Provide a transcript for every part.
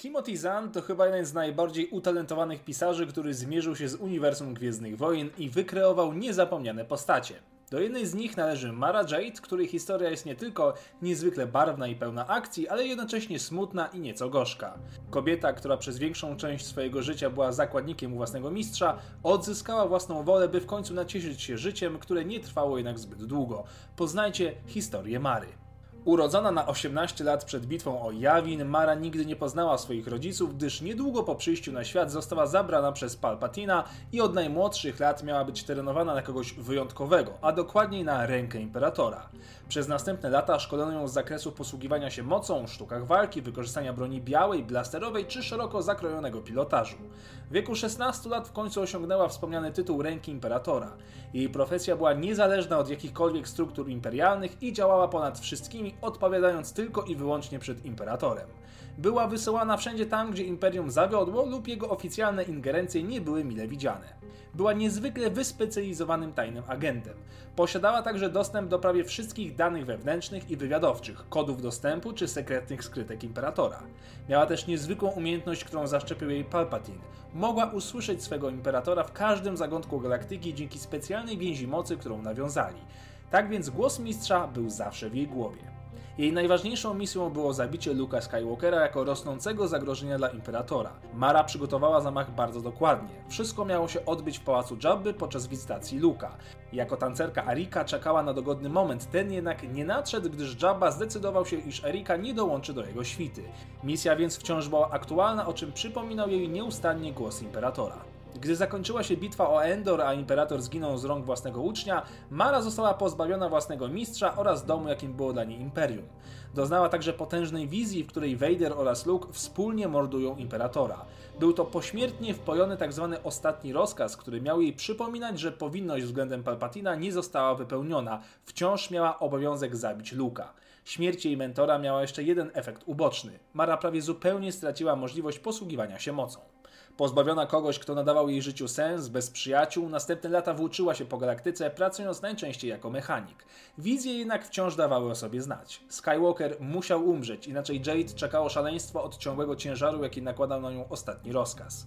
Timothy Zahn to chyba jeden z najbardziej utalentowanych pisarzy, który zmierzył się z uniwersum Gwiezdnych Wojen i wykreował niezapomniane postacie. Do jednej z nich należy Mara Jade, której historia jest nie tylko niezwykle barwna i pełna akcji, ale jednocześnie smutna i nieco gorzka. Kobieta, która przez większą część swojego życia była zakładnikiem własnego mistrza, odzyskała własną wolę, by w końcu nacieszyć się życiem, które nie trwało jednak zbyt długo. Poznajcie historię Mary. Urodzona na 18 lat przed bitwą o Jawin, Mara nigdy nie poznała swoich rodziców, gdyż niedługo po przyjściu na świat została zabrana przez Palpatina i od najmłodszych lat miała być trenowana na kogoś wyjątkowego, a dokładniej na rękę Imperatora. Przez następne lata szkolono ją z zakresu posługiwania się mocą, sztukach walki, wykorzystania broni białej, blasterowej czy szeroko zakrojonego pilotażu. W wieku 16 lat w końcu osiągnęła wspomniany tytuł ręki Imperatora. Jej profesja była niezależna od jakichkolwiek struktur imperialnych i działała ponad wszystkimi odpowiadając tylko i wyłącznie przed imperatorem. Była wysyłana wszędzie tam, gdzie imperium zawiodło lub jego oficjalne ingerencje nie były mile widziane. Była niezwykle wyspecjalizowanym tajnym agentem. Posiadała także dostęp do prawie wszystkich danych wewnętrznych i wywiadowczych, kodów dostępu czy sekretnych skrytek imperatora. Miała też niezwykłą umiejętność, którą zaszczepił jej Palpatine. Mogła usłyszeć swego imperatora w każdym zakątku galaktyki dzięki specjalnej więzi mocy, którą nawiązali. Tak więc głos mistrza był zawsze w jej głowie. Jej najważniejszą misją było zabicie Luka Skywalkera jako rosnącego zagrożenia dla Imperatora. Mara przygotowała zamach bardzo dokładnie. Wszystko miało się odbyć w pałacu Jabby podczas wizytacji Luka. Jako tancerka Arika czekała na dogodny moment, ten jednak nie nadszedł, gdyż Jabba zdecydował się, iż Erika nie dołączy do jego świty. Misja więc wciąż była aktualna, o czym przypominał jej nieustannie głos Imperatora. Gdy zakończyła się bitwa o Endor, a imperator zginął z rąk własnego ucznia, Mara została pozbawiona własnego mistrza oraz domu, jakim było dla niej imperium. Doznała także potężnej wizji, w której Vader oraz Luke wspólnie mordują imperatora. Był to pośmiertnie wpojony tzw. Tak ostatni rozkaz, który miał jej przypominać, że powinność względem Palpatina nie została wypełniona. Wciąż miała obowiązek zabić Luka. Śmierć jej mentora miała jeszcze jeden efekt uboczny. Mara prawie zupełnie straciła możliwość posługiwania się mocą. Pozbawiona kogoś, kto nadawał jej życiu sens, bez przyjaciół, następne lata włóczyła się po galaktyce, pracując najczęściej jako mechanik. Wizje jednak wciąż dawały o sobie znać. Skywalker musiał umrzeć, inaczej Jade czekało szaleństwo od ciągłego ciężaru, jaki nakładał na nią ostatni rozkaz.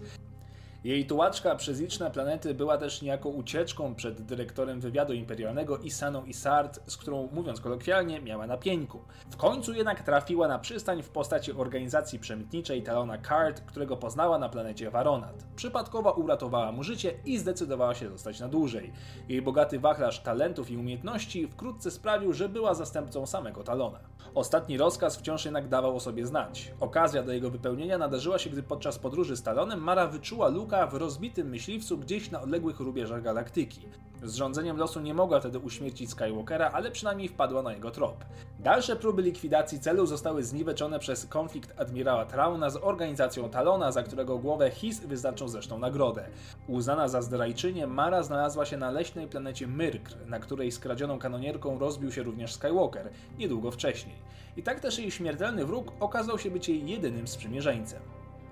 Jej tułaczka przez liczne planety była też niejako ucieczką przed dyrektorem wywiadu imperialnego Isaną Isard, z którą, mówiąc kolokwialnie, miała na pieńku. W końcu jednak trafiła na przystań w postaci organizacji przemytniczej Talona Card, którego poznała na planecie Varonat. Przypadkowo uratowała mu życie i zdecydowała się zostać na dłużej. Jej bogaty wachlarz talentów i umiejętności wkrótce sprawił, że była zastępcą samego Talona. Ostatni rozkaz wciąż jednak dawał o sobie znać. Okazja do jego wypełnienia nadarzyła się, gdy podczas podróży z Talonem Mara wyczuła Luka w rozbitym myśliwcu gdzieś na odległych rubieżach galaktyki. Z rządzeniem losu nie mogła wtedy uśmiercić Skywalkera, ale przynajmniej wpadła na jego trop. Dalsze próby likwidacji celu zostały zniweczone przez konflikt admirała Trauna z organizacją Talona, za którego głowę His wyznaczył zresztą nagrodę. Uznana za zdrajczynię, Mara znalazła się na leśnej planecie Myrkr, na której skradzioną kanonierką rozbił się również Skywalker, niedługo wcześniej. I tak też jej śmiertelny wróg okazał się być jej jedynym sprzymierzeńcem.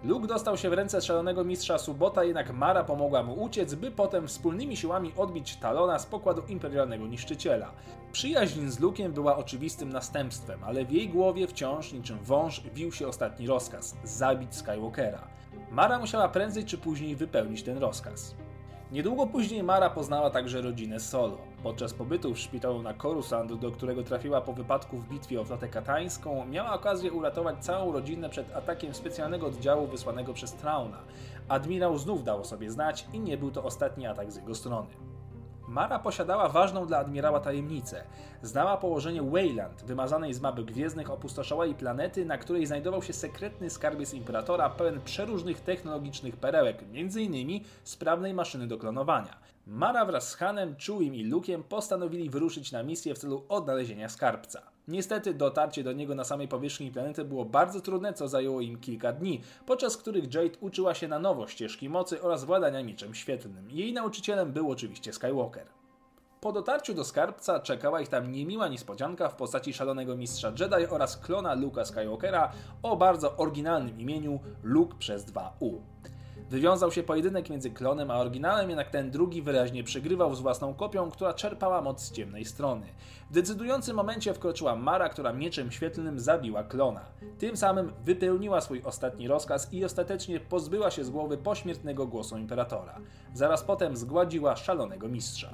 Luke dostał się w ręce szalonego mistrza Subota, jednak Mara pomogła mu uciec, by potem wspólnymi siłami odbić Talona z pokładu imperialnego niszczyciela. Przyjaźń z Luke'iem była oczywistym następstwem, ale w jej głowie wciąż niczym wąż wił się ostatni rozkaz – zabić Skywalkera. Mara musiała prędzej czy później wypełnić ten rozkaz. Niedługo później Mara poznała także rodzinę Solo. Podczas pobytu w szpitalu na Coruscant, do którego trafiła po wypadku w bitwie o flotę katańską, miała okazję uratować całą rodzinę przed atakiem specjalnego oddziału wysłanego przez Trauna. Admirał znów dał o sobie znać i nie był to ostatni atak z jego strony. Mara posiadała ważną dla admirała tajemnicę. Znała położenie Wayland, wymazanej z mapy gwiezdnych opustoszałej planety, na której znajdował się sekretny skarbiec Imperatora pełen przeróżnych technologicznych perełek, m.in. sprawnej maszyny do klonowania. Mara wraz z Hanem, Chewiem i Luke'iem postanowili wyruszyć na misję w celu odnalezienia skarbca. Niestety dotarcie do niego na samej powierzchni planety było bardzo trudne, co zajęło im kilka dni, podczas których Jade uczyła się na nowo ścieżki mocy oraz władania mieczem świetlnym. Jej nauczycielem był oczywiście Skywalker. Po dotarciu do skarbca czekała ich tam niemiła niespodzianka w postaci szalonego mistrza Jedi oraz klona Luke'a Skywalkera o bardzo oryginalnym imieniu Luke przez 2U. Wywiązał się pojedynek między klonem a oryginałem, jednak ten drugi wyraźnie przegrywał z własną kopią, która czerpała moc z ciemnej strony. W decydującym momencie wkroczyła Mara, która mieczem świetlnym zabiła klona. Tym samym wypełniła swój ostatni rozkaz i ostatecznie pozbyła się z głowy pośmiertnego głosu imperatora. Zaraz potem zgładziła szalonego mistrza.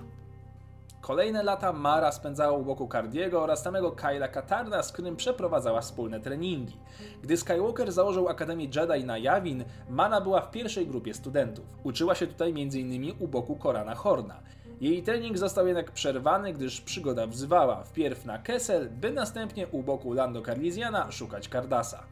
Kolejne lata Mara spędzała u boku Cardiego oraz samego Kyla Katarna, z którym przeprowadzała wspólne treningi. Gdy Skywalker założył Akademię Jedi na Yavin, Mara była w pierwszej grupie studentów. Uczyła się tutaj m.in. u boku Korana Horna. Jej trening został jednak przerwany, gdyż przygoda wzywała wpierw na Kessel, by następnie u boku Lando Carlisiana szukać Cardasa.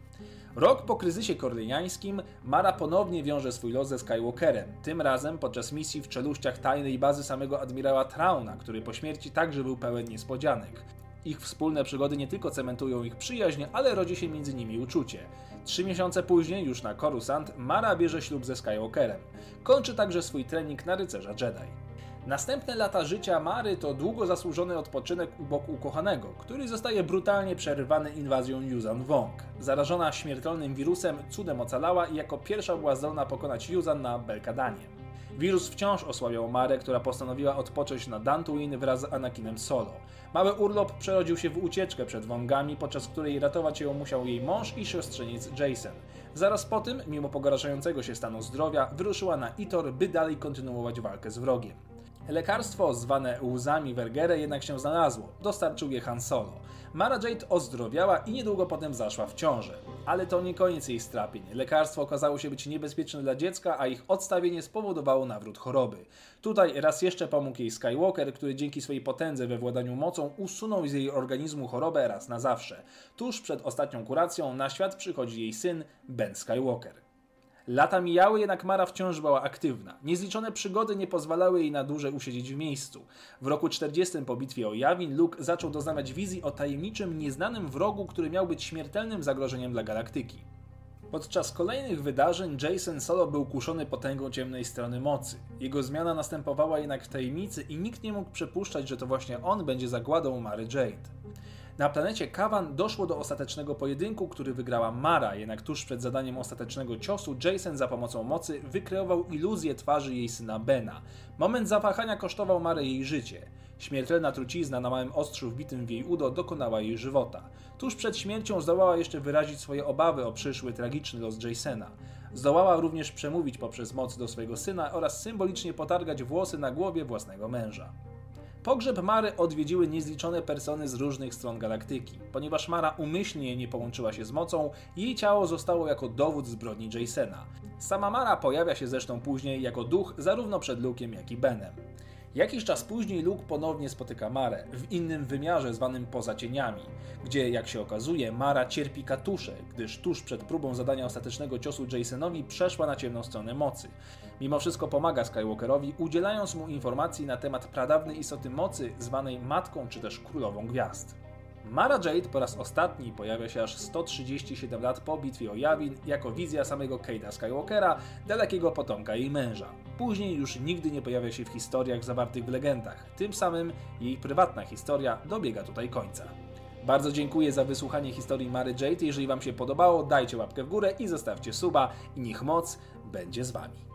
Rok po kryzysie korliańskim Mara ponownie wiąże swój los ze Skywalkerem, tym razem podczas misji w czeluściach tajnej bazy samego admirała Trauna, który po śmierci także był pełen niespodzianek. Ich wspólne przygody nie tylko cementują ich przyjaźń, ale rodzi się między nimi uczucie. Trzy miesiące później, już na Coruscant, Mara bierze ślub ze Skywalkerem. Kończy także swój trening na rycerza Jedi. Następne lata życia Mary to długo zasłużony odpoczynek u boku ukochanego, który zostaje brutalnie przerywany inwazją Yuzan Wong. Zarażona śmiertelnym wirusem, cudem ocalała i jako pierwsza była zdolna pokonać Yuzan na Belkadanie. Wirus wciąż osłabiał Marę, która postanowiła odpocząć na Dantooine wraz z Anakinem Solo. Mały urlop przerodził się w ucieczkę przed Wongami, podczas której ratować ją musiał jej mąż i siostrzeniec Jason. Zaraz po tym, mimo pogarszającego się stanu zdrowia, wyruszyła na Itor, by dalej kontynuować walkę z wrogiem. Lekarstwo zwane łzami Vergere jednak się znalazło. Dostarczył je Han Solo. Mara Jade ozdrowiała i niedługo potem zaszła w ciążę. Ale to nie koniec jej strapień. Lekarstwo okazało się być niebezpieczne dla dziecka, a ich odstawienie spowodowało nawrót choroby. Tutaj raz jeszcze pomógł jej Skywalker, który dzięki swojej potędze we władaniu mocą usunął z jej organizmu chorobę raz na zawsze. Tuż przed ostatnią kuracją na świat przychodzi jej syn Ben Skywalker. Lata mijały, jednak Mara wciąż była aktywna. Niezliczone przygody nie pozwalały jej na dłużej usiedzieć w miejscu. W roku 40 po bitwie o Yavin Luke zaczął doznawać wizji o tajemniczym, nieznanym wrogu, który miał być śmiertelnym zagrożeniem dla galaktyki. Podczas kolejnych wydarzeń Jason Solo był kuszony potęgą ciemnej strony mocy. Jego zmiana następowała jednak w tajemnicy i nikt nie mógł przypuszczać, że to właśnie on będzie zagładą Mary Jade. Na planecie Kawan doszło do ostatecznego pojedynku, który wygrała Mara, jednak tuż przed zadaniem ostatecznego ciosu Jason za pomocą mocy wykreował iluzję twarzy jej syna Bena. Moment zawahania kosztował Marę jej życie. Śmiertelna trucizna na małym ostrzu wbitym w jej udo dokonała jej żywota. Tuż przed śmiercią zdołała jeszcze wyrazić swoje obawy o przyszły tragiczny los Jasona. Zdołała również przemówić poprzez moc do swojego syna oraz symbolicznie potargać włosy na głowie własnego męża. Pogrzeb Mary odwiedziły niezliczone persony z różnych stron galaktyki. Ponieważ Mara umyślnie nie połączyła się z mocą, jej ciało zostało jako dowód zbrodni Jasona. Sama Mara pojawia się zresztą później jako duch zarówno przed Luke'em, jak i Benem. Jakiś czas później Luke ponownie spotyka Marę, w innym wymiarze zwanym poza cieniami, gdzie, jak się okazuje, Mara cierpi katusze, gdyż tuż przed próbą zadania ostatecznego ciosu Jasonowi przeszła na ciemną stronę mocy. Mimo wszystko pomaga Skywalkerowi, udzielając mu informacji na temat pradawnej istoty mocy, zwanej Matką czy też Królową Gwiazd. Mara Jade po raz ostatni pojawia się aż 137 lat po bitwie o Yavin jako wizja samego Kate'a Skywalkera, dalekiego potomka jej męża. Później już nigdy nie pojawia się w historiach zawartych w legendach. Tym samym jej prywatna historia dobiega tutaj końca. Bardzo dziękuję za wysłuchanie historii Mary Jade. Jeżeli Wam się podobało, dajcie łapkę w górę i zostawcie suba i niech moc będzie z Wami.